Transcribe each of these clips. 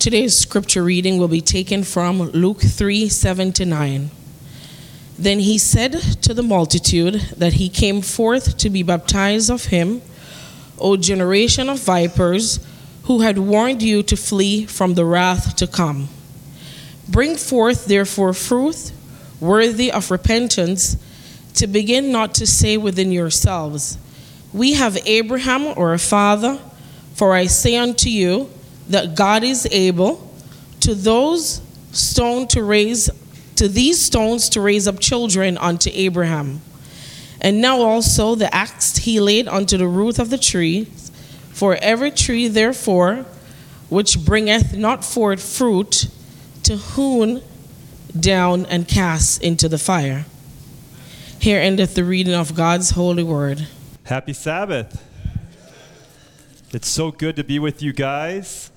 Today's scripture reading will be taken from Luke 3 7 to 9. Then he said to the multitude that he came forth to be baptized of him, O generation of vipers, who had warned you to flee from the wrath to come. Bring forth therefore fruit worthy of repentance, to begin not to say within yourselves, We have Abraham or a father, for I say unto you, that God is able to those stone to raise to these stones to raise up children unto Abraham. And now also the axe he laid unto the root of the tree, for every tree therefore which bringeth not forth fruit, to hewn down and cast into the fire. Here endeth the reading of God's holy word. Happy Sabbath. It's so good to be with you guys.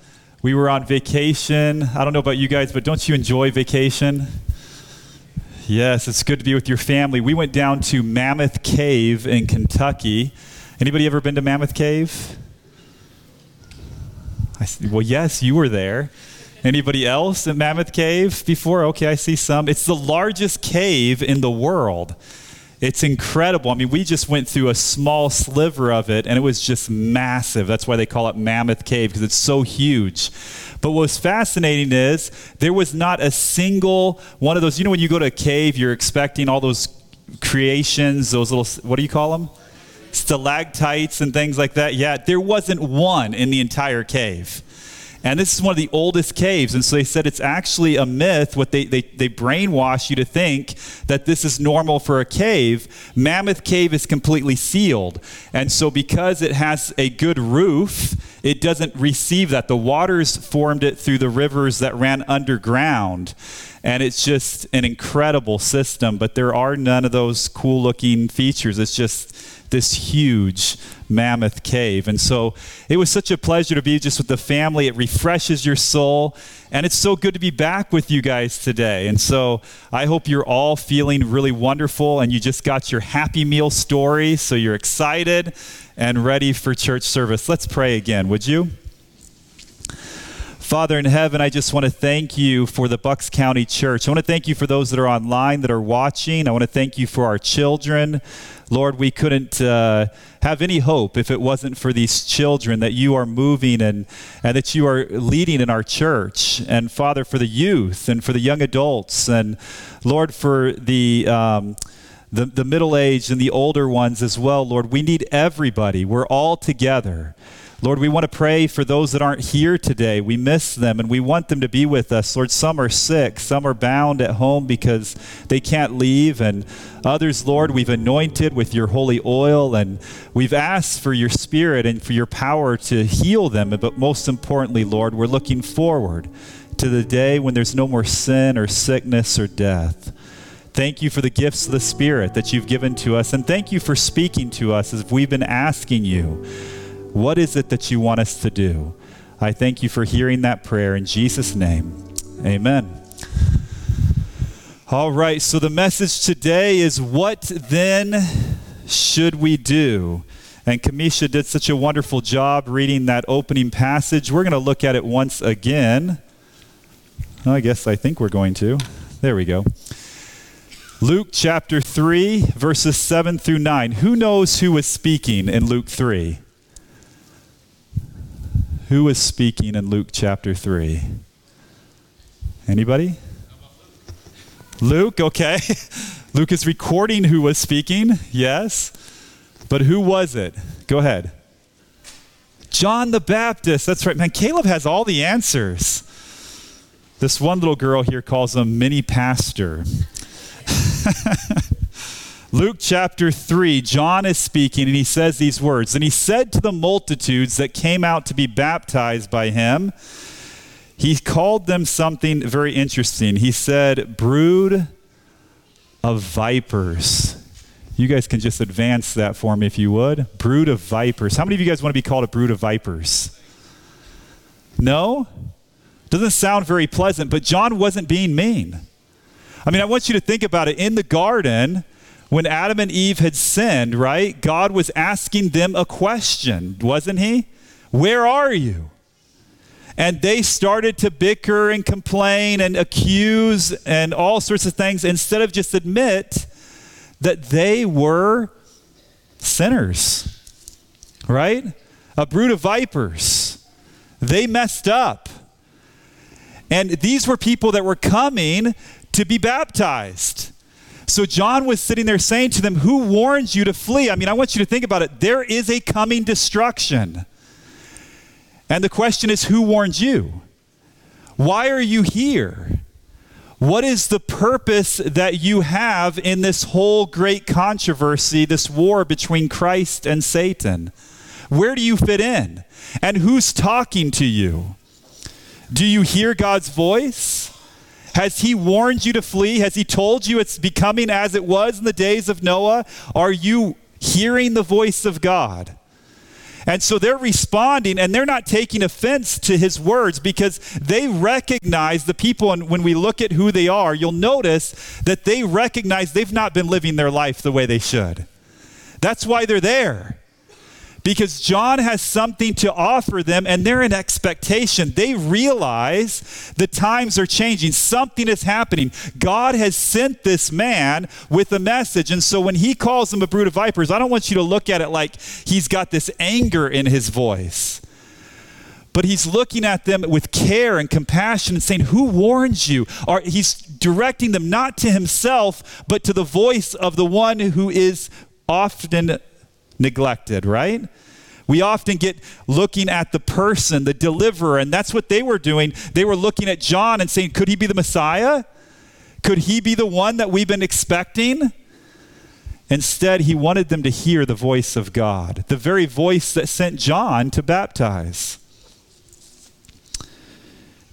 We were on vacation. I don't know about you guys, but don't you enjoy vacation? Yes, it's good to be with your family. We went down to Mammoth Cave in Kentucky. Anybody ever been to Mammoth Cave? I, well, yes, you were there. Anybody else at Mammoth Cave before? Okay, I see some. It's the largest cave in the world. It's incredible. I mean, we just went through a small sliver of it, and it was just massive. That's why they call it Mammoth Cave, because it's so huge. But what's fascinating is there was not a single one of those. You know, when you go to a cave, you're expecting all those creations, those little, what do you call them? Stalactites and things like that. Yeah, there wasn't one in the entire cave. And this is one of the oldest caves. And so they said it's actually a myth. What they, they, they brainwash you to think that this is normal for a cave. Mammoth Cave is completely sealed. And so because it has a good roof, it doesn't receive that. The waters formed it through the rivers that ran underground. And it's just an incredible system, but there are none of those cool looking features. It's just this huge mammoth cave. And so it was such a pleasure to be just with the family. It refreshes your soul. And it's so good to be back with you guys today. And so I hope you're all feeling really wonderful and you just got your Happy Meal story. So you're excited and ready for church service. Let's pray again, would you? Father in heaven, I just want to thank you for the Bucks County Church. I want to thank you for those that are online that are watching. I want to thank you for our children. Lord, we couldn't uh, have any hope if it wasn't for these children that you are moving and, and that you are leading in our church. And Father, for the youth and for the young adults, and Lord, for the. Um, the, the middle aged and the older ones as well, Lord. We need everybody. We're all together. Lord, we want to pray for those that aren't here today. We miss them and we want them to be with us. Lord, some are sick, some are bound at home because they can't leave, and others, Lord, we've anointed with your holy oil and we've asked for your spirit and for your power to heal them. But most importantly, Lord, we're looking forward to the day when there's no more sin or sickness or death. Thank you for the gifts of the Spirit that you've given to us, and thank you for speaking to us as we've been asking you. What is it that you want us to do? I thank you for hearing that prayer in Jesus' name. Amen. All right, so the message today is what then should we do? And Kamisha did such a wonderful job reading that opening passage. We're going to look at it once again. I guess I think we're going to. There we go. Luke chapter 3, verses 7 through 9. Who knows who was speaking in Luke 3? Who was speaking in Luke chapter 3? Anybody? Luke, okay. Luke is recording who was speaking, yes. But who was it? Go ahead. John the Baptist. That's right. Man, Caleb has all the answers. This one little girl here calls him mini pastor. Luke chapter 3, John is speaking and he says these words. And he said to the multitudes that came out to be baptized by him, he called them something very interesting. He said, brood of vipers. You guys can just advance that for me if you would. Brood of vipers. How many of you guys want to be called a brood of vipers? No? Doesn't sound very pleasant, but John wasn't being mean. I mean, I want you to think about it. In the garden, when Adam and Eve had sinned, right? God was asking them a question, wasn't he? Where are you? and they started to bicker and complain and accuse and all sorts of things instead of just admit that they were sinners, right? A brood of vipers. They messed up. And these were people that were coming to be baptized. So John was sitting there saying to them, Who warns you to flee? I mean, I want you to think about it. There is a coming destruction. And the question is, Who warned you? Why are you here? What is the purpose that you have in this whole great controversy, this war between Christ and Satan? Where do you fit in? And who's talking to you? Do you hear God's voice? Has he warned you to flee? Has he told you it's becoming as it was in the days of Noah? Are you hearing the voice of God? And so they're responding and they're not taking offense to his words because they recognize the people. And when we look at who they are, you'll notice that they recognize they've not been living their life the way they should. That's why they're there because John has something to offer them and they're in expectation. They realize the times are changing, something is happening. God has sent this man with a message. And so when he calls them a brood of vipers, I don't want you to look at it like he's got this anger in his voice. But he's looking at them with care and compassion and saying, Who warns you? Or he's directing them not to himself, but to the voice of the one who is often neglected, right? We often get looking at the person, the deliverer, and that's what they were doing. They were looking at John and saying, Could he be the Messiah? Could he be the one that we've been expecting? Instead, he wanted them to hear the voice of God, the very voice that sent John to baptize.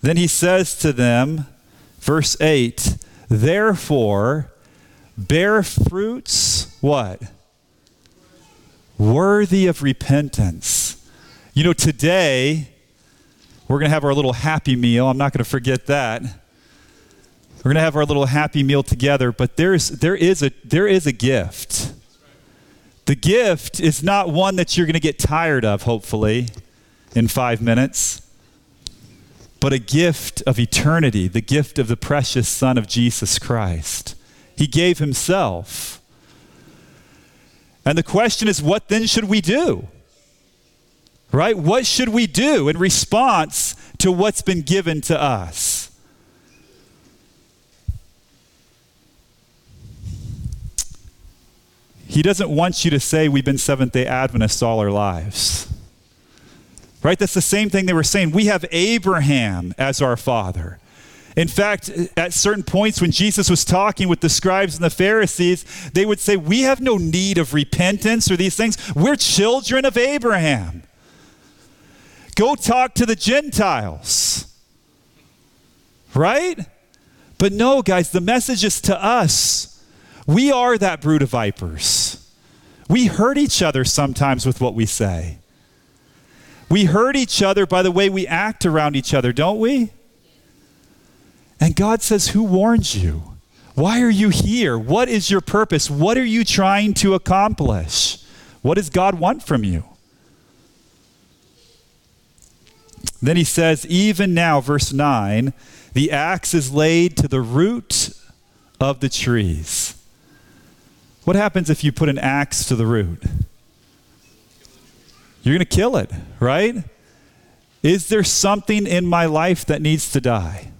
Then he says to them, verse 8, Therefore, bear fruits, what? Worthy of repentance. You know, today, we're going to have our little happy meal. I'm not going to forget that. We're going to have our little happy meal together, but there's, there, is a, there is a gift. The gift is not one that you're going to get tired of, hopefully, in five minutes, but a gift of eternity, the gift of the precious Son of Jesus Christ. He gave Himself and the question is, what then should we do? Right? What should we do in response to what's been given to us? He doesn't want you to say we've been Seventh day Adventists all our lives. Right? That's the same thing they were saying. We have Abraham as our father. In fact, at certain points when Jesus was talking with the scribes and the Pharisees, they would say, We have no need of repentance or these things. We're children of Abraham. Go talk to the Gentiles. Right? But no, guys, the message is to us. We are that brood of vipers. We hurt each other sometimes with what we say. We hurt each other by the way we act around each other, don't we? And God says, Who warns you? Why are you here? What is your purpose? What are you trying to accomplish? What does God want from you? Then he says, even now, verse 9, the axe is laid to the root of the trees. What happens if you put an axe to the root? You're going to kill it, right? Is there something in my life that needs to die?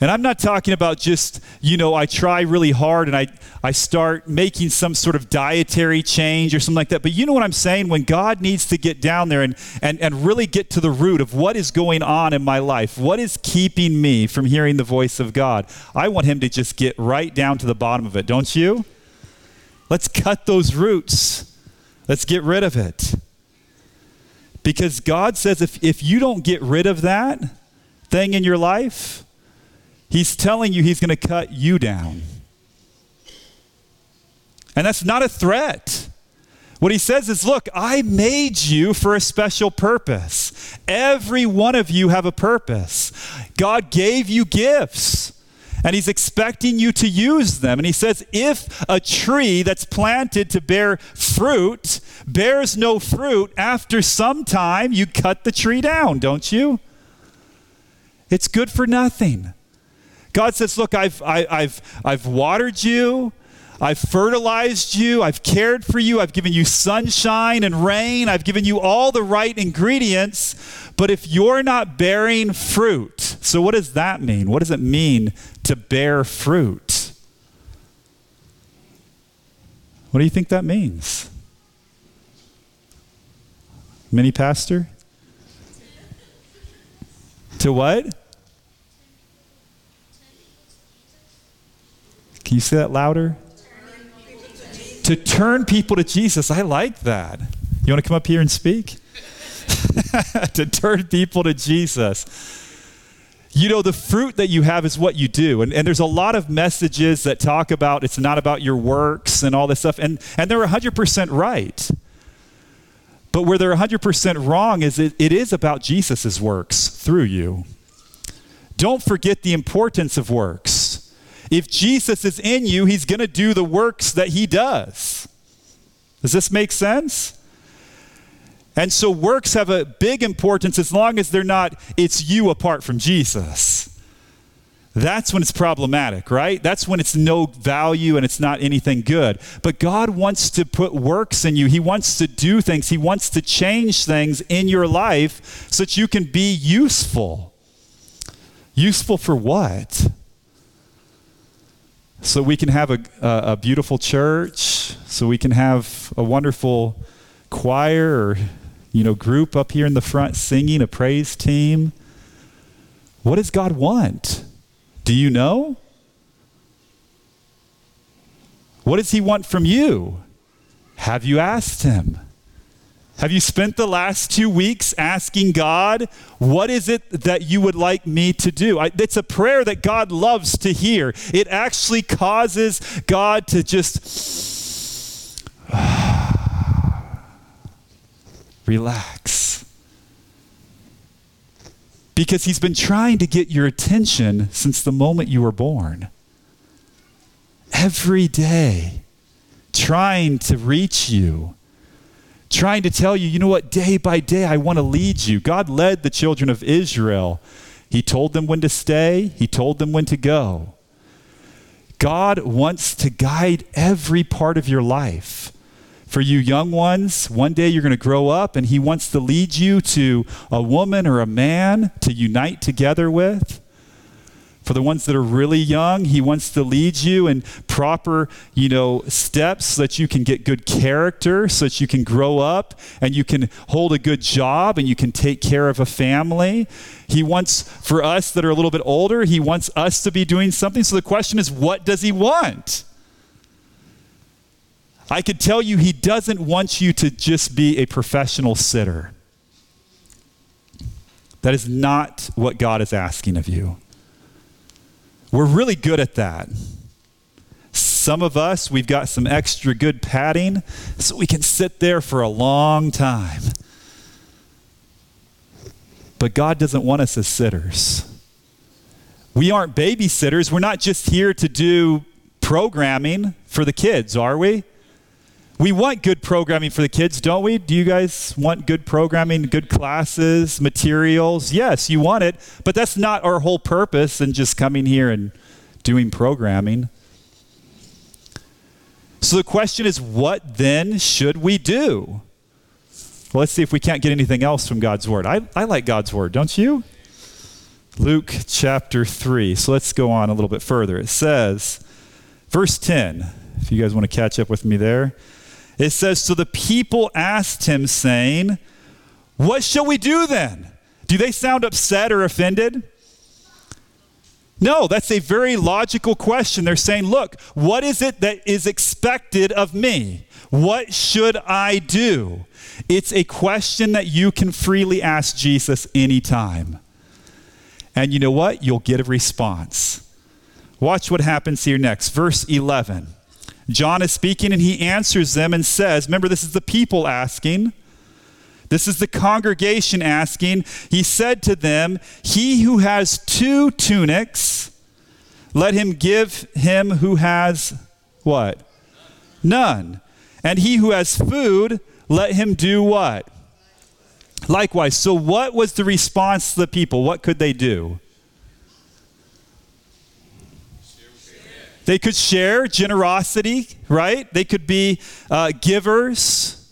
And I'm not talking about just, you know, I try really hard and I, I start making some sort of dietary change or something like that. But you know what I'm saying? When God needs to get down there and, and, and really get to the root of what is going on in my life, what is keeping me from hearing the voice of God, I want Him to just get right down to the bottom of it, don't you? Let's cut those roots. Let's get rid of it. Because God says if, if you don't get rid of that thing in your life, He's telling you he's going to cut you down. And that's not a threat. What he says is, look, I made you for a special purpose. Every one of you have a purpose. God gave you gifts. And he's expecting you to use them. And he says, if a tree that's planted to bear fruit bears no fruit, after some time you cut the tree down, don't you? It's good for nothing. God says, Look, I've, I, have i have i have watered you. I've fertilized you. I've cared for you. I've given you sunshine and rain. I've given you all the right ingredients. But if you're not bearing fruit, so what does that mean? What does it mean to bear fruit? What do you think that means? Mini pastor? To what? Can you say that louder? to turn people to Jesus. I like that. You want to come up here and speak? to turn people to Jesus. You know, the fruit that you have is what you do. And, and there's a lot of messages that talk about it's not about your works and all this stuff. And, and they're 100% right. But where they're 100% wrong is it, it is about Jesus' works through you. Don't forget the importance of works. If Jesus is in you, he's going to do the works that he does. Does this make sense? And so works have a big importance as long as they're not, it's you apart from Jesus. That's when it's problematic, right? That's when it's no value and it's not anything good. But God wants to put works in you. He wants to do things. He wants to change things in your life so that you can be useful. Useful for what? So we can have a, a, a, beautiful church, so we can have a wonderful choir or you know group up here in the front singing a praise team. What does God want? Do you know? What does he want from you? Have you asked him? Have you spent the last two weeks asking God, what is it that you would like me to do? I, it's a prayer that God loves to hear. It actually causes God to just relax. Because He's been trying to get your attention since the moment you were born. Every day, trying to reach you trying to tell you, you know what, day by day, I want to lead you. God led the children of Israel. He told them when to stay, He told them when to go. God wants to guide every part of your life. For you young ones, one day you're going to grow up and He wants to lead you to a woman or a man to unite together with. For the ones that are really young, he wants to lead you in proper, you know, steps so that you can get good character, so that you can grow up and you can hold a good job and you can take care of a family. He wants for us that are a little bit older, he wants us to be doing something. So the question is, what does he want? I could tell you he doesn't want you to just be a professional sitter. That is not what God is asking of you. We're really good at that. Some of us, we've got some extra good padding, so we can sit there for a long time. But God doesn't want us as sitters. We aren't babysitters. We're not just here to do programming for the kids, are we? We want good programming for the kids, don't we? Do you guys want good programming, good classes, materials? Yes, you want it, but that's not our whole purpose in just coming here and doing programming. So the question is, what then should we do? Well, let's see if we can't get anything else from God's Word. I, I like God's Word, don't you? Luke chapter 3. So let's go on a little bit further. It says, verse 10, if you guys want to catch up with me there. It says, So the people asked him, saying, What shall we do then? Do they sound upset or offended? No, that's a very logical question. They're saying, Look, what is it that is expected of me? What should I do? It's a question that you can freely ask Jesus anytime. And you know what? You'll get a response. Watch what happens here next. Verse 11. John is speaking and he answers them and says, Remember, this is the people asking. This is the congregation asking. He said to them, He who has two tunics, let him give him who has what? None. And he who has food, let him do what? Likewise. So, what was the response to the people? What could they do? They could share generosity, right? They could be uh, givers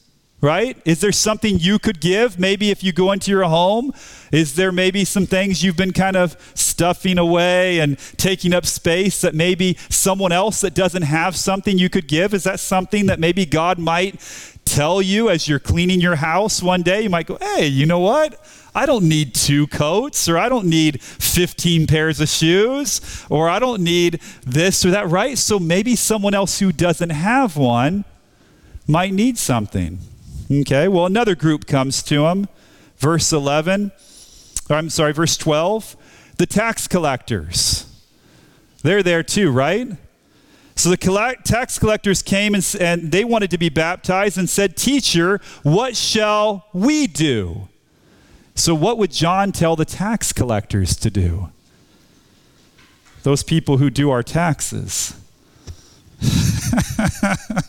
right? Is there something you could give? Maybe if you go into your home, is there maybe some things you've been kind of stuffing away and taking up space that maybe someone else that doesn't have something you could give? Is that something that maybe God might tell you as you're cleaning your house one day? You might go, hey, you know what? I don't need two coats, or I don't need 15 pairs of shoes, or I don't need this or that, right? So maybe someone else who doesn't have one might need something. Okay, well, another group comes to him. Verse 11, I'm sorry, verse 12. The tax collectors. They're there too, right? So the tax collectors came and, and they wanted to be baptized and said, Teacher, what shall we do? So, what would John tell the tax collectors to do? Those people who do our taxes.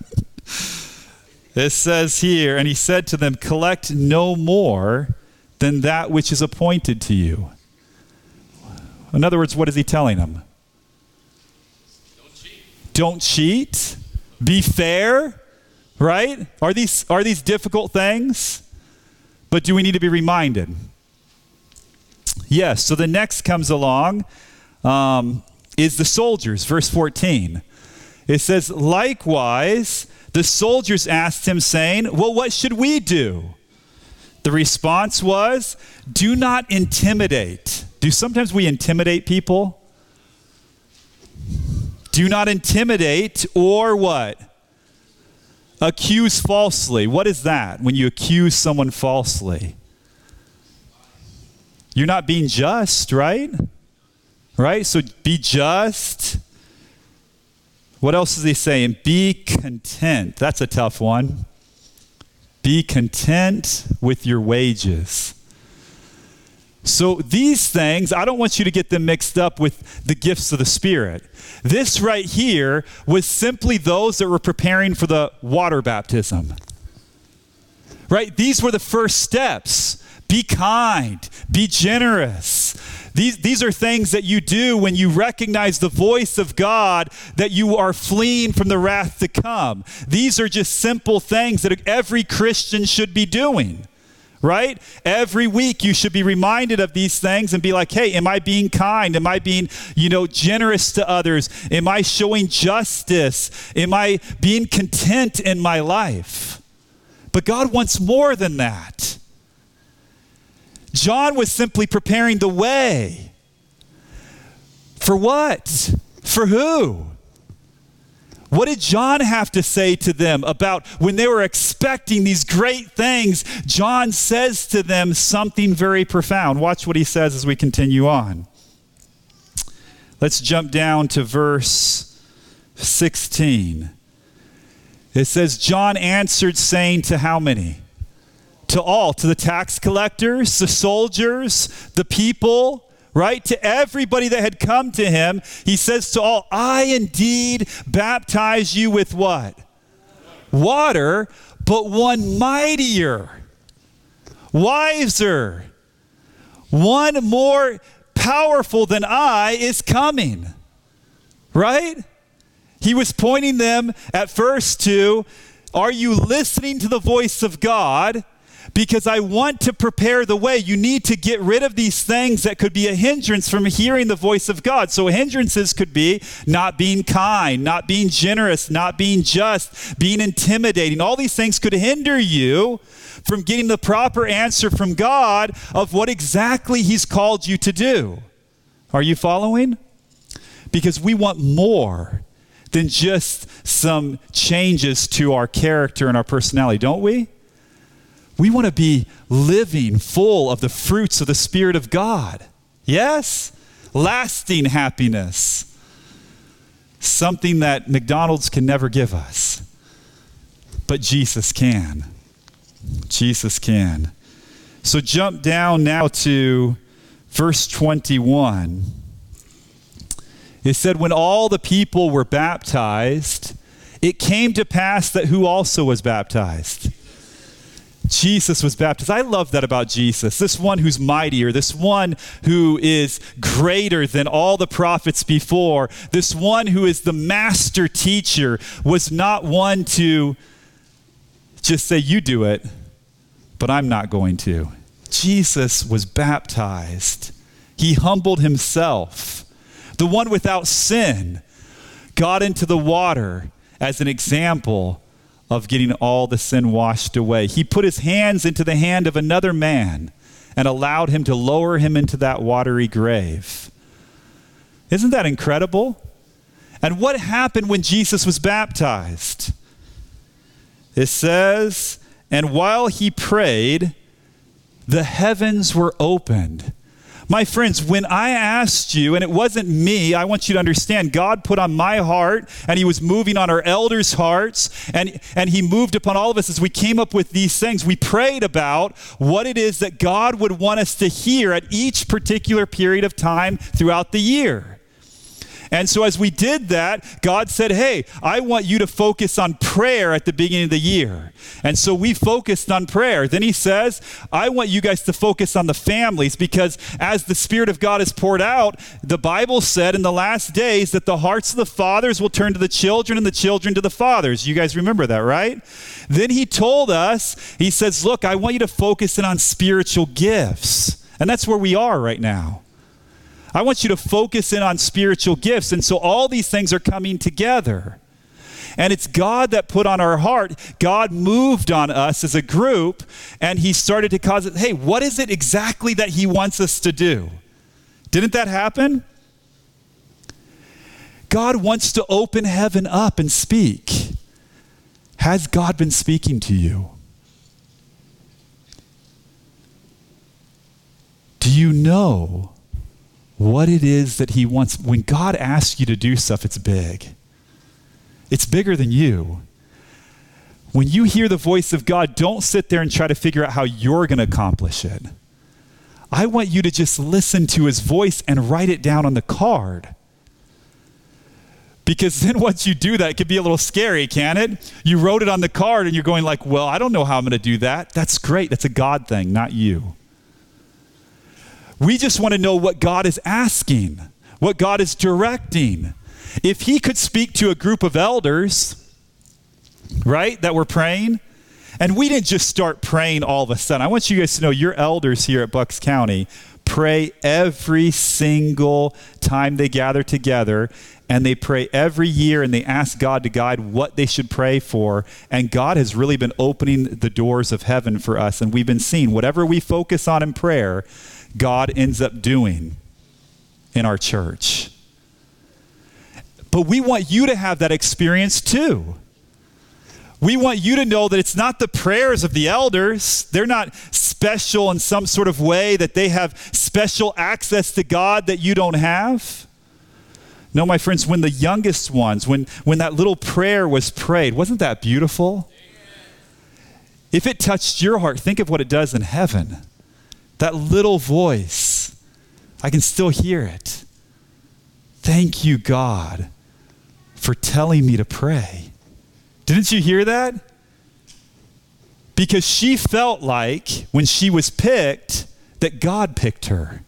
It says here, and he said to them, Collect no more than that which is appointed to you. In other words, what is he telling them? Don't cheat. Don't cheat. Be fair, right? Are these, are these difficult things? But do we need to be reminded? Yes, so the next comes along um, is the soldiers, verse 14. It says, Likewise, the soldiers asked him, saying, Well, what should we do? The response was, Do not intimidate. Do sometimes we intimidate people? Do not intimidate or what? Accuse falsely. What is that when you accuse someone falsely? You're not being just, right? Right? So be just what else is he saying? Be content. That's a tough one. Be content with your wages. So, these things, I don't want you to get them mixed up with the gifts of the Spirit. This right here was simply those that were preparing for the water baptism. Right? These were the first steps. Be kind, be generous, these, these are things that you do when you recognize the voice of God that you are fleeing from the wrath to come. These are just simple things that every Christian should be doing right? Every week you should be reminded of these things and be like, hey, am I being kind? Am I being, you know, generous to others? Am I showing justice? Am I being content in my life? But God wants more than that. John was simply preparing the way. For what? For who? What did John have to say to them about when they were expecting these great things? John says to them something very profound. Watch what he says as we continue on. Let's jump down to verse 16. It says, John answered, saying to how many? to all, to the tax collectors, the soldiers, the people, right? To everybody that had come to him, he says to all, I indeed baptize you with what? Water, but one mightier, wiser, one more powerful than I is coming. Right? He was pointing them at first to, are you listening to the voice of God? Because I want to prepare the way. You need to get rid of these things that could be a hindrance from hearing the voice of God. So, hindrances could be not being kind, not being generous, not being just, being intimidating. All these things could hinder you from getting the proper answer from God of what exactly He's called you to do. Are you following? Because we want more than just some changes to our character and our personality, don't we? We want to be living full of the fruits of the Spirit of God. Yes? Lasting happiness. Something that McDonald's can never give us. But Jesus can. Jesus can. So jump down now to verse 21. It said, when all the people were baptized, it came to pass that who also was baptized? Jesus was baptized. I love that about Jesus. This one who's mightier, this one who is greater than all the prophets before, this one who is the master teacher, was not one to just say, You do it, but I'm not going to. Jesus was baptized, he humbled himself. The one without sin got into the water as an example of getting all the sin washed away. He put his hands into the hand of another man and allowed him to lower him into that watery grave. Isn't that incredible? And what happened when Jesus was baptized? It says, and while he prayed, the heavens were opened my friends, when I asked you, and it wasn't me, I want you to understand, God put on my heart, and He was moving on our elders' hearts, and, and He moved upon all of us as we came up with these things. We prayed about what it is that God would want us to hear at each particular period of time throughout the year. And so, as we did that, God said, Hey, I want you to focus on prayer at the beginning of the year. And so we focused on prayer. Then He says, I want you guys to focus on the families because as the Spirit of God is poured out, the Bible said in the last days that the hearts of the fathers will turn to the children and the children to the fathers. You guys remember that, right? Then He told us, He says, Look, I want you to focus in on spiritual gifts. And that's where we are right now. I want you to focus in on spiritual gifts. And so all these things are coming together. And it's God that put on our heart. God moved on us as a group, and He started to cause it. Hey, what is it exactly that He wants us to do? Didn't that happen? God wants to open heaven up and speak. Has God been speaking to you? Do you know what it is that He wants. When God asks you to do stuff, it's big, it's bigger than you. When you hear the voice of God, don't sit there and try to figure out how you're going to accomplish it. I want you to just listen to His voice and write it down on the card. Because then once you do that, it can be a little scary, can it? You wrote it on the card and you're going like, well, I don't know how I'm going to do that. That's great. That's a God thing, not you. We just want to know what God is asking, what God is directing. If He could speak to a group of elders, right, that were praying, and we didn't just start praying all of a sudden. I want you guys to know your elders here at Bucks County pray every single time they gather together and they pray every year and they ask God to guide what they should pray for. And God has really been opening the doors of heaven for us. And we've been seeing whatever we focus on in prayer, God ends up doing in our church. But we want you to have that experience too. We want you to know that it's not the prayers of the elders. They're not special in some sort of way that they have special access to God that you don't have. No, my friends, when the youngest ones, when, when that little prayer was prayed, wasn't that beautiful? If it touched your heart, think of what it does in heaven. That little voice, I can still hear it. Thank you, God, for telling me to pray. Didn't you hear that? Because she felt like when she was picked, that God picked her.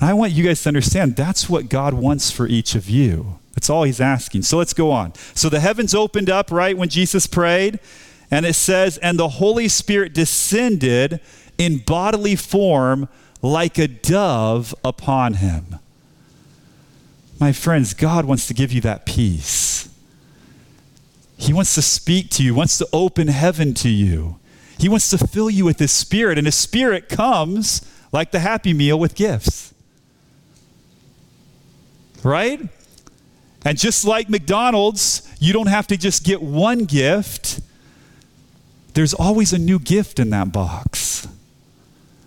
And I want you guys to understand that's what God wants for each of you. That's all he's asking. So let's go on. So the heavens opened up, right, when Jesus prayed. And it says, and the Holy Spirit descended in bodily form like a dove upon him. My friends, God wants to give you that peace. He wants to speak to you, wants to open heaven to you. He wants to fill you with His Spirit, and His Spirit comes like the Happy Meal with gifts. Right? And just like McDonald's, you don't have to just get one gift there's always a new gift in that box.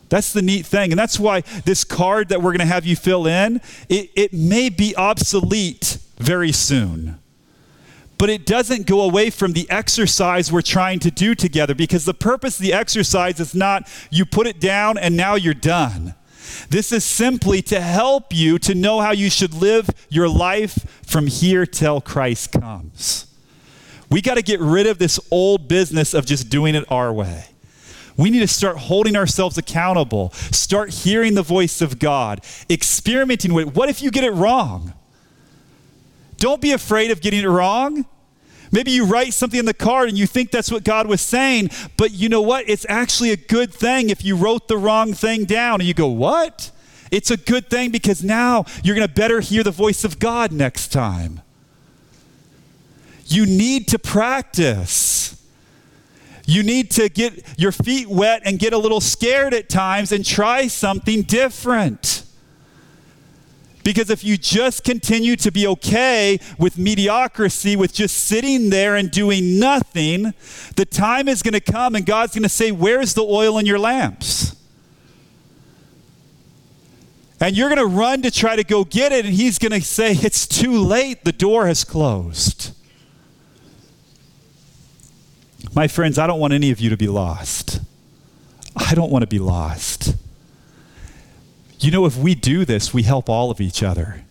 That's the neat thing. And that's why this card that we're going to have you fill in, it, it may be obsolete very soon. But it doesn't go away from the exercise we're trying to do together because the purpose of the exercise is not you put it down and now you're done. This is simply to help you to know how you should live your life from here till Christ comes. We got to get rid of this old business of just doing it our way. We need to start holding ourselves accountable, start hearing the voice of God, experimenting with it. What if you get it wrong? Don't be afraid of getting it wrong. Maybe you write something in the card and you think that's what God was saying, but you know what? It's actually a good thing if you wrote the wrong thing down and you go, What? It's a good thing because now you're going to better hear the voice of God next time. You need to practice. You need to get your feet wet and get a little scared at times and try something different. Because if you just continue to be okay with mediocrity, with just sitting there and doing nothing, the time is going to come and God's going to say, Where's the oil in your lamps? And you're going to run to try to go get it, and He's going to say, It's too late. The door has closed. My friends, I don't want any of you to be lost. I don't want to be lost. You know, if we do this, we help all of each other.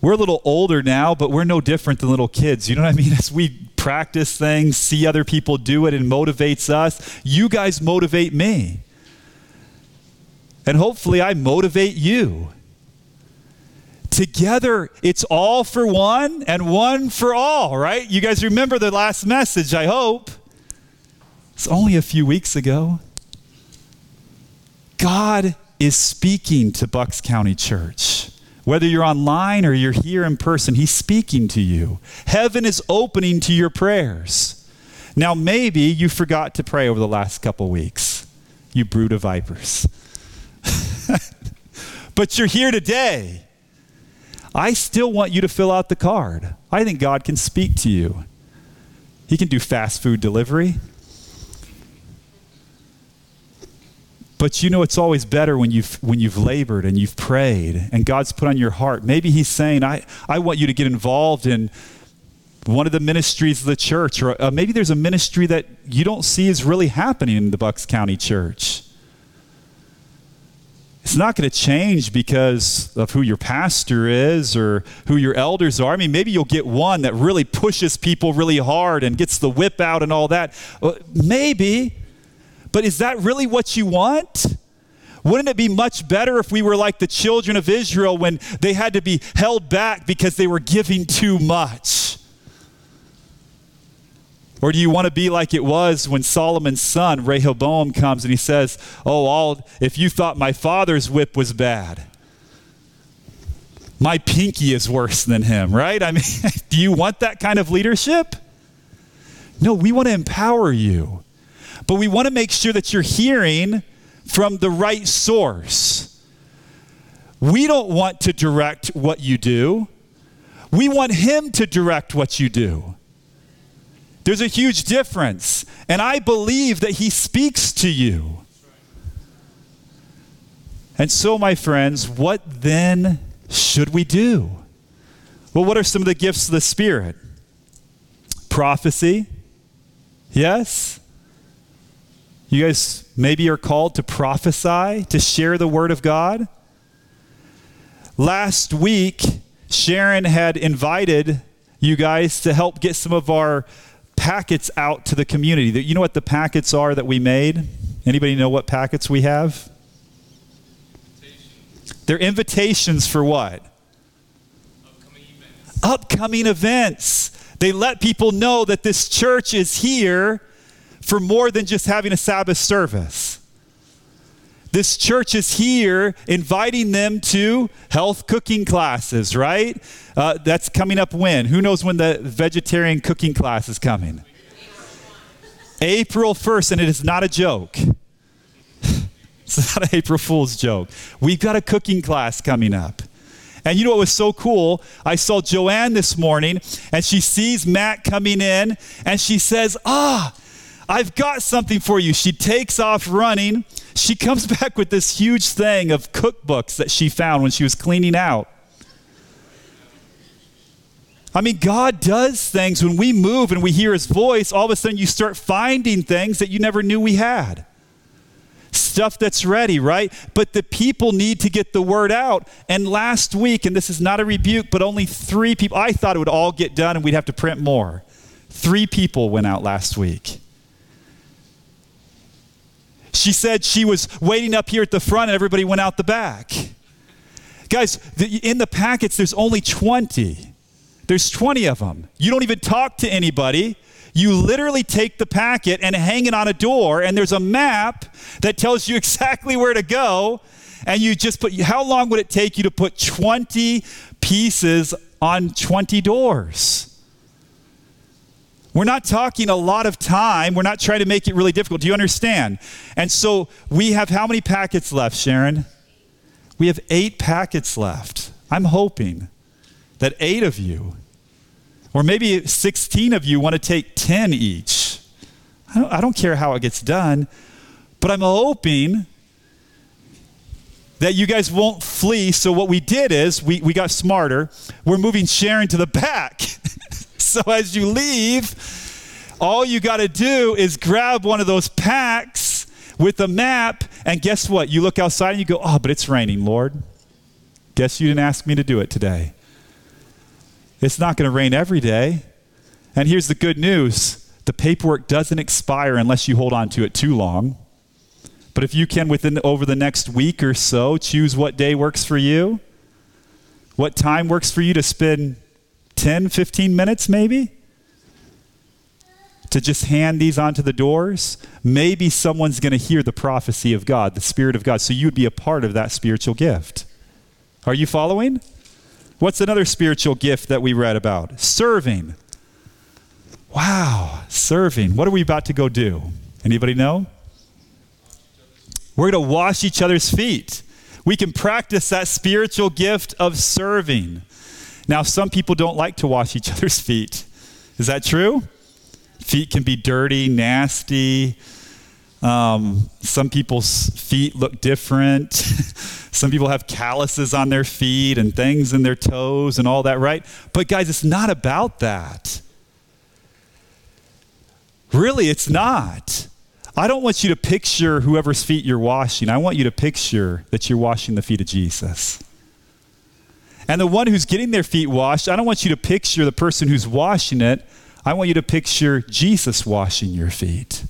We're a little older now, but we're no different than little kids. You know what I mean? As we practice things, see other people do it, and motivates us, you guys motivate me. And hopefully, I motivate you. Together, it's all for one and one for all, right? You guys remember the last message, I hope. It's only a few weeks ago. God is speaking to Bucks County Church. Whether you're online or you're here in person, He's speaking to you. Heaven is opening to your prayers. Now, maybe you forgot to pray over the last couple weeks, you brood of vipers. but you're here today. I still want you to fill out the card. I think God can speak to you. He can do fast food delivery. But you know it's always better when you've when you've labored and you've prayed and God's put on your heart. Maybe he's saying, I, I want you to get involved in one of the ministries of the church, or uh, maybe there's a ministry that you don't see is really happening in the Bucks County Church. It's not going to change because of who your pastor is or who your elders are. I mean, maybe you'll get one that really pushes people really hard and gets the whip out and all that. Uh, maybe. But is that really what you want? Wouldn't it be much better if we were like the children of Israel when they had to be held back because they were giving too much? Or do you want to be like it was when Solomon's son, Rehoboam, comes and he says, Oh, all, if you thought my father's whip was bad, my pinky is worse than him, right? I mean, do you want that kind of leadership? No, we want to empower you. But we want to make sure that you're hearing from the right source. We don't want to direct what you do, we want Him to direct what you do. There's a huge difference. And I believe that He speaks to you. And so, my friends, what then should we do? Well, what are some of the gifts of the Spirit? Prophecy. Yes? You guys maybe are called to prophesy, to share the Word of God. Last week, Sharon had invited you guys to help get some of our packets out to the community. You know what the packets are that we made? Anybody know what packets we have? They're invitations for what? Upcoming events. Upcoming events. They let people know that this church is here for more than just having a Sabbath service. This church is here inviting them to health cooking classes, right? Uh, that's coming up when? Who knows when the vegetarian cooking class is coming? April 1st, and it is not a joke. it's not an April Fool's joke. We've got a cooking class coming up. And you know what was so cool? I saw Joanne this morning, and she sees Matt coming in, and she says, Ah, I've got something for you. She takes off running. She comes back with this huge thing of cookbooks that she found when she was cleaning out. I mean, God does things when we move and we hear His voice, all of a sudden you start finding things that you never knew we had. stuff that's ready, right? But the people need to get the word out. And last week, and this is not a rebuke, but only three people, I thought it would all get done and we'd have to print more. Three people went out last week. She said she was waiting up here at the front and everybody went out the back. Guys, the, in the packets, there's only 20. There's 20 of them. You don't even talk to anybody. You literally take the packet and hang it on a door, and there's a map that tells you exactly where to go. And you just put, how long would it take you to put 20 pieces on 20 doors? We're not talking a lot of time. We're not trying to make it really difficult. Do you understand? And so we have how many packets left, Sharon? We have eight packets left. I'm hoping that eight of you, or maybe 16 of you, want to take 10 each. I don't, I don't care how it gets done, but I'm hoping that you guys won't flee. So, what we did is we, we got smarter. We're moving Sharon to the back. so, as you leave, all you got to do is grab one of those packs with a map, and guess what? You look outside and you go, Oh, but it's raining, Lord. Guess you didn't ask me to do it today. It's not going to rain every day. And here's the good news the paperwork doesn't expire unless you hold on to it too long. But if you can, within over the next week or so, choose what day works for you, what time works for you to spend 10, 15 minutes maybe to just hand these onto the doors, maybe someone's going to hear the prophecy of God, the Spirit of God. So you would be a part of that spiritual gift. Are you following? What's another spiritual gift that we read about? Serving. Wow, serving. What are we about to go do? Anybody know? We're going to wash each other's feet. We can practice that spiritual gift of serving. Now, some people don't like to wash each other's feet. Is that true? Feet can be dirty, nasty. Um, some people's feet look different. some people have calluses on their feet and things in their toes and all that, right? But, guys, it's not about that. Really, it's not. I don't want you to picture whoever's feet you're washing. I want you to picture that you're washing the feet of Jesus. And the one who's getting their feet washed, I don't want you to picture the person who's washing it. I want you to picture Jesus washing your feet.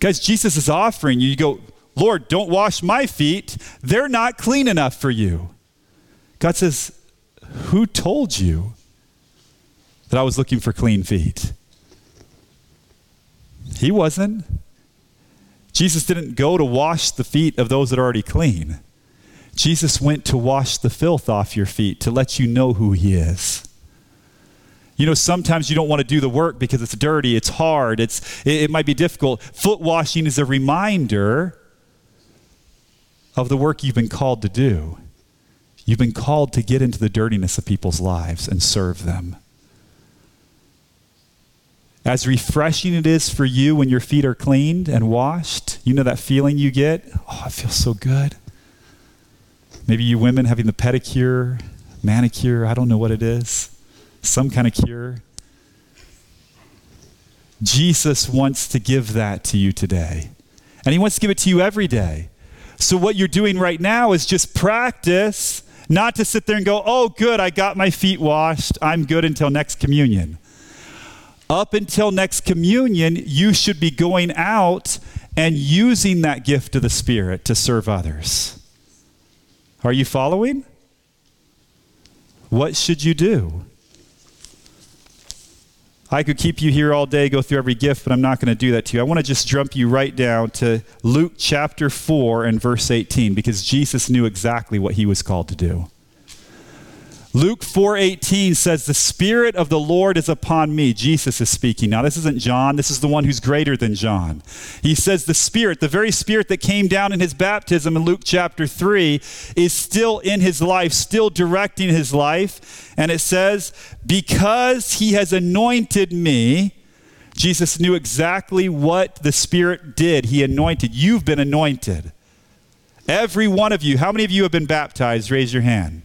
Guys, Jesus is offering you, you go, Lord, don't wash my feet. They're not clean enough for you. God says, Who told you that I was looking for clean feet? He wasn't. Jesus didn't go to wash the feet of those that are already clean. Jesus went to wash the filth off your feet to let you know who He is. You know, sometimes you don't want to do the work because it's dirty, it's hard, it's, it, it might be difficult. Foot washing is a reminder of the work you've been called to do. You've been called to get into the dirtiness of people's lives and serve them. As refreshing it is for you when your feet are cleaned and washed, you know that feeling you get? Oh, it feels so good. Maybe you women having the pedicure, manicure, I don't know what it is, some kind of cure. Jesus wants to give that to you today. And he wants to give it to you every day. So, what you're doing right now is just practice, not to sit there and go, oh, good, I got my feet washed. I'm good until next communion. Up until next communion, you should be going out and using that gift of the Spirit to serve others. Are you following? What should you do? I could keep you here all day, go through every gift, but I'm not going to do that to you. I want to just jump you right down to Luke chapter 4 and verse 18 because Jesus knew exactly what he was called to do. Luke 4:18 says the spirit of the Lord is upon me. Jesus is speaking. Now this isn't John, this is the one who's greater than John. He says the spirit, the very spirit that came down in his baptism in Luke chapter 3 is still in his life, still directing his life, and it says because he has anointed me, Jesus knew exactly what the spirit did. He anointed. You've been anointed. Every one of you. How many of you have been baptized? Raise your hand.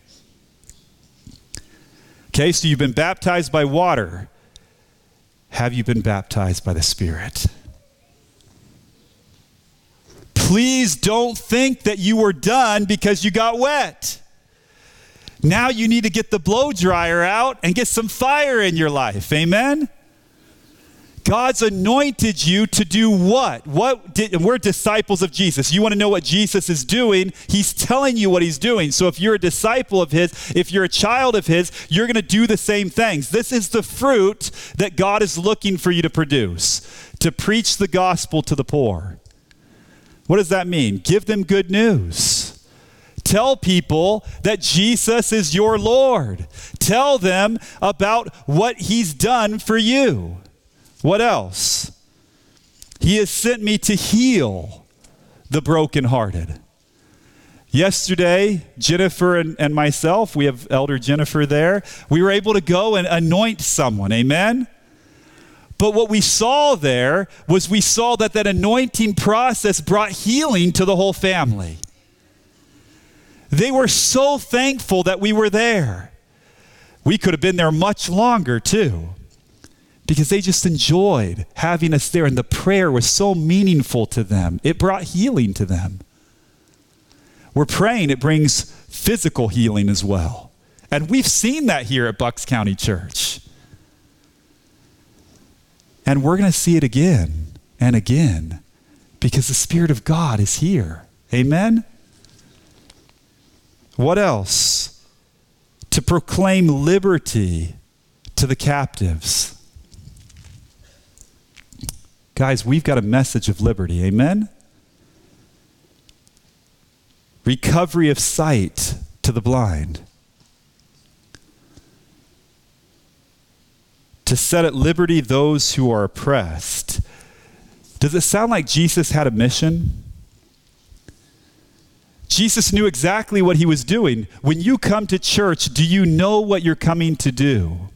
Okay, so you've been baptized by water. Have you been baptized by the Spirit? Please don't think that you were done because you got wet. Now you need to get the blow dryer out and get some fire in your life. Amen? God's anointed you to do what? What did, we're disciples of Jesus. You want to know what Jesus is doing? He's telling you what he's doing. So if you're a disciple of his, if you're a child of his, you're going to do the same things. This is the fruit that God is looking for you to produce, to preach the gospel to the poor. What does that mean? Give them good news. Tell people that Jesus is your Lord. Tell them about what he's done for you. What else? He has sent me to heal the brokenhearted. Yesterday, Jennifer and, and, myself, we have Elder Jennifer there, we were able to go and anoint someone. Amen? But what we saw there was we saw that that anointing process brought healing to the whole family. They were so thankful that we were there. We could have been there much longer, too because they just enjoyed having us there, and the prayer was so meaningful to them. It brought healing to them. We're praying, it brings physical healing as well. And we've seen that here at Bucks County Church. And we're going to see it again and again because the Spirit of God is here. Amen? What else? To proclaim liberty to the captives. Guys, we've got a message of liberty. Amen? Recovery of sight to the blind. To set at liberty those who are oppressed. Does it sound like Jesus had a mission? Jesus knew exactly what he was doing. When you come to church, do you know what you're coming to do?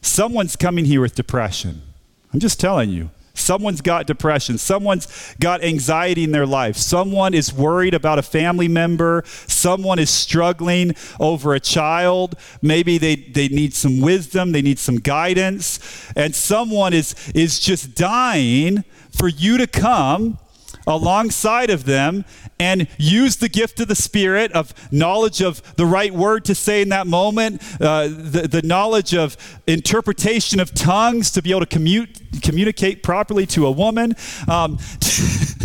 Someone's coming here with depression. I'm just telling you. Someone's got depression. Someone's got anxiety in their life. Someone is worried about a family member. Someone is struggling over a child. Maybe they, they need some wisdom, they need some guidance. And someone is, is just dying for you to come alongside of them and use the gift of the Spirit of knowledge of the right word to say in that moment, uh, the, the knowledge of interpretation of tongues to be able to commute, communicate properly to a woman, um,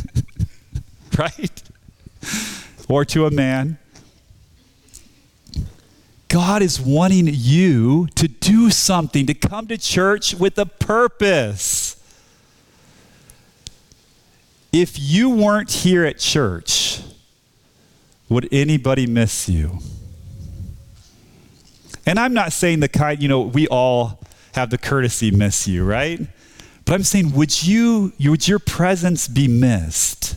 right? Or to a man. God is wanting you to do something, to come to church with a purpose. If you weren't here at church, would anybody miss you? And I'm not saying the kind, you know, we all have the courtesy miss you, right? But I'm saying, would you, would your presence be missed?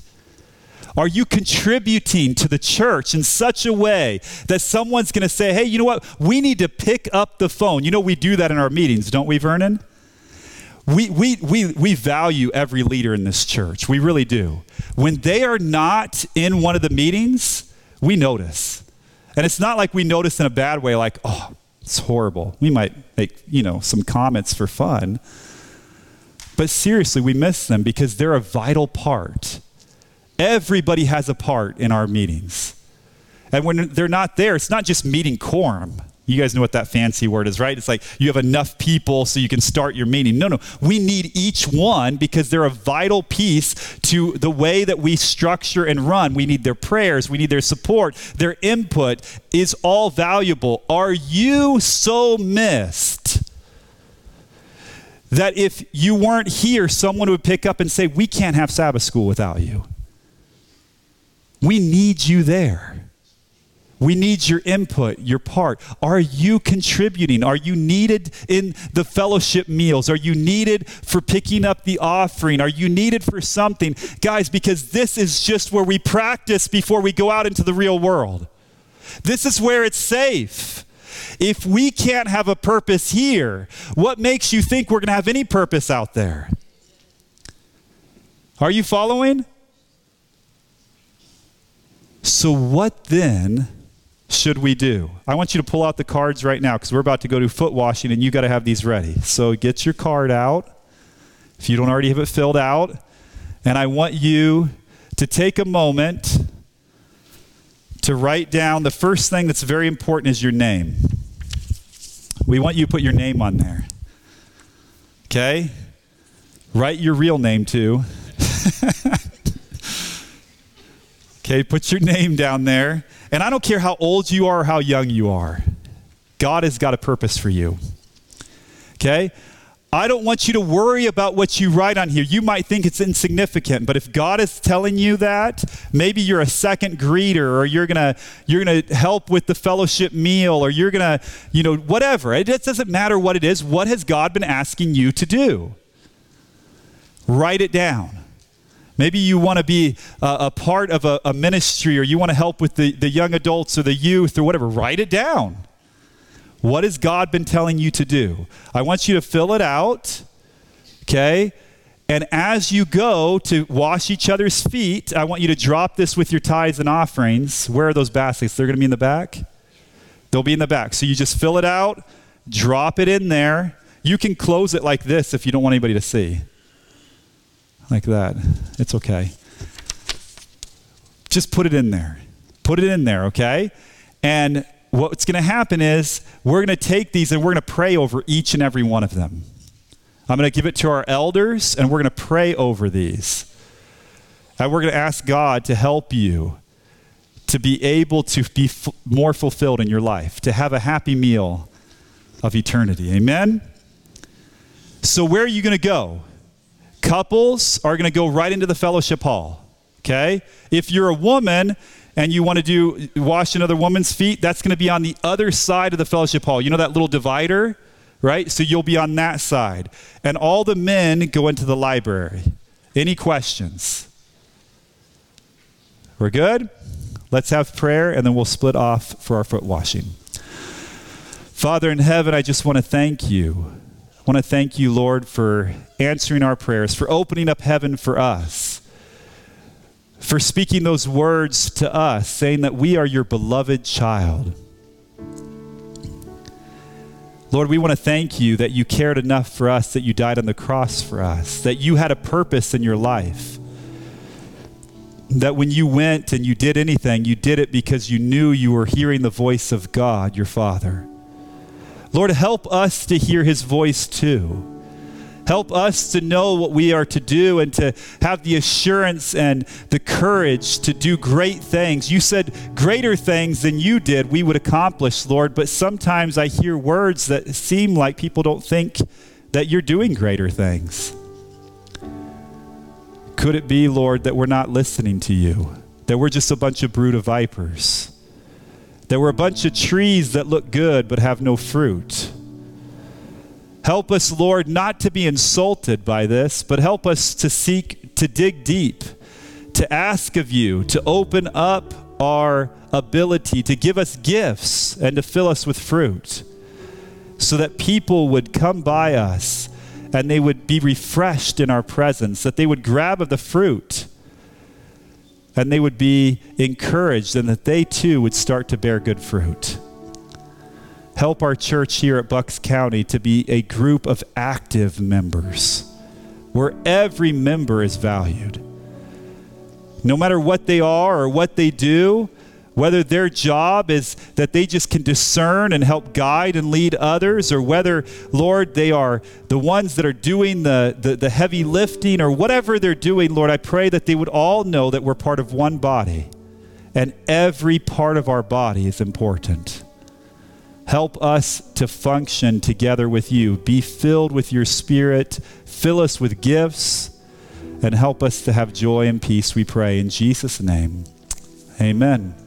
Are you contributing to the church in such a way that someone's going to say, hey, you know what? We need to pick up the phone. You know, we do that in our meetings, don't we, Vernon? We, we, we, we value every leader in this church. We really do. When they are not in one of the meetings, we notice. And it's not like we notice in a bad way, like, oh, it's horrible. We might make, you know, some comments for fun. But seriously, we miss them because they're a vital part. Everybody has a part in our meetings. And when they're not there, it's not just meeting quorum. You guys know what that fancy word is, right? It's like you have enough people so you can start your meeting. No, no. We need each one because they're a vital piece to the way that we structure and run. We need their prayers, we need their support, their input is all valuable. Are you so missed? That if you weren't here, someone would pick up and say, We can't have Sabbath school without you. We need you there. We need your input, your part. Are you contributing? Are you needed in the fellowship meals? Are you needed for picking up the offering? Are you needed for something? Guys, because this is just where we practice before we go out into the real world. This is where it's safe. If we can't have a purpose here, what makes you think we're going to have any purpose out there? Are you following? So, what then should we do? I want you to pull out the cards right now because we're about to go to foot washing and you got to have these ready. So get your card out if you don't already have it filled out. And I want you to take a moment to write down the first thing that's very important is your name. We want you to put your name on there. Okay? Write your real name too. okay, put your name down there. And I don't care how old you are or how young you are, God has got a purpose for you. Okay? I don't want you to worry about what you write on here. You might think it's insignificant, but if God is telling you that, maybe you're a second greeter or you're going to you're going to help with the fellowship meal or you're going to, you know, whatever. It doesn't matter what it is. What has God been asking you to do? Write it down. Maybe you want to be a, a part of a, a ministry or you want to help with the, the young adults or the youth or whatever. Write it down. What has God been telling you to do? I want you to fill it out, okay? And as you go to wash each other's feet, I want you to drop this with your tithes and offerings. Where are those baskets? They're going to be in the back? They'll be in the back. So you just fill it out, drop it in there. You can close it like this if you don't want anybody to see. Like that. It's okay. Just put it in there. Put it in there, okay? And what's going to happen is we're going to take these and we're going to pray over each and every one of them. I'm going to give it to our elders and we're going to pray over these. And we're going to ask God to help you to be able to be f- more fulfilled in your life, to have a happy meal of eternity. Amen? So, where are you going to go? Couples are going to go right into the fellowship hall. Okay? If you're a woman, and you want to do wash another woman's feet, that's going to be on the other side of the fellowship hall. You know that little divider, right? So you'll be on that side. And all the men go into the library. Any questions? We're good? Let's have prayer and then we'll split off for our foot washing. Father in heaven, I just want to thank you. I want to thank you, Lord, for answering our prayers, for opening up heaven for us for speaking those words to us, saying that we are your beloved child. Lord, we want to thank you that you cared enough for us, that you died on the cross for us, that you had a purpose in your life. That when you went and you did anything, you did it because you knew you were hearing the voice of God, your Father. Lord, help us to hear his voice too. Help us to know what we are to do and to have the assurance and the courage to do great things. You said greater things than you did we would accomplish, Lord, but sometimes I hear words that seem like people don't think that you're doing greater things. Could it be, Lord, that we're not listening to you? That we're just a bunch of brood of vipers? That we're a bunch of trees that look good but have no fruit? Help us, Lord, not to be insulted by this, but help us to seek to dig deep, to ask of you, to open up our ability, to give us gifts and to fill us with fruit, so that people would come by us and they would be refreshed in our presence, that they would grab of the fruit and they would be encouraged and that they too would start to bear good fruit. Help our church here at Bucks County to be a group of active members where every member is valued. No matter what they are or what they do, whether their job is that they just can discern and help guide and lead others, or whether, Lord, they are the ones that are doing the, the, the, heavy lifting, or whatever they're doing, Lord, I pray that they would all know that we're part of one body, and every part of our body is important. Help us to function together with you. Be filled with your Spirit. Fill us with gifts and help us to have joy and peace, we pray. In Jesus' name, amen.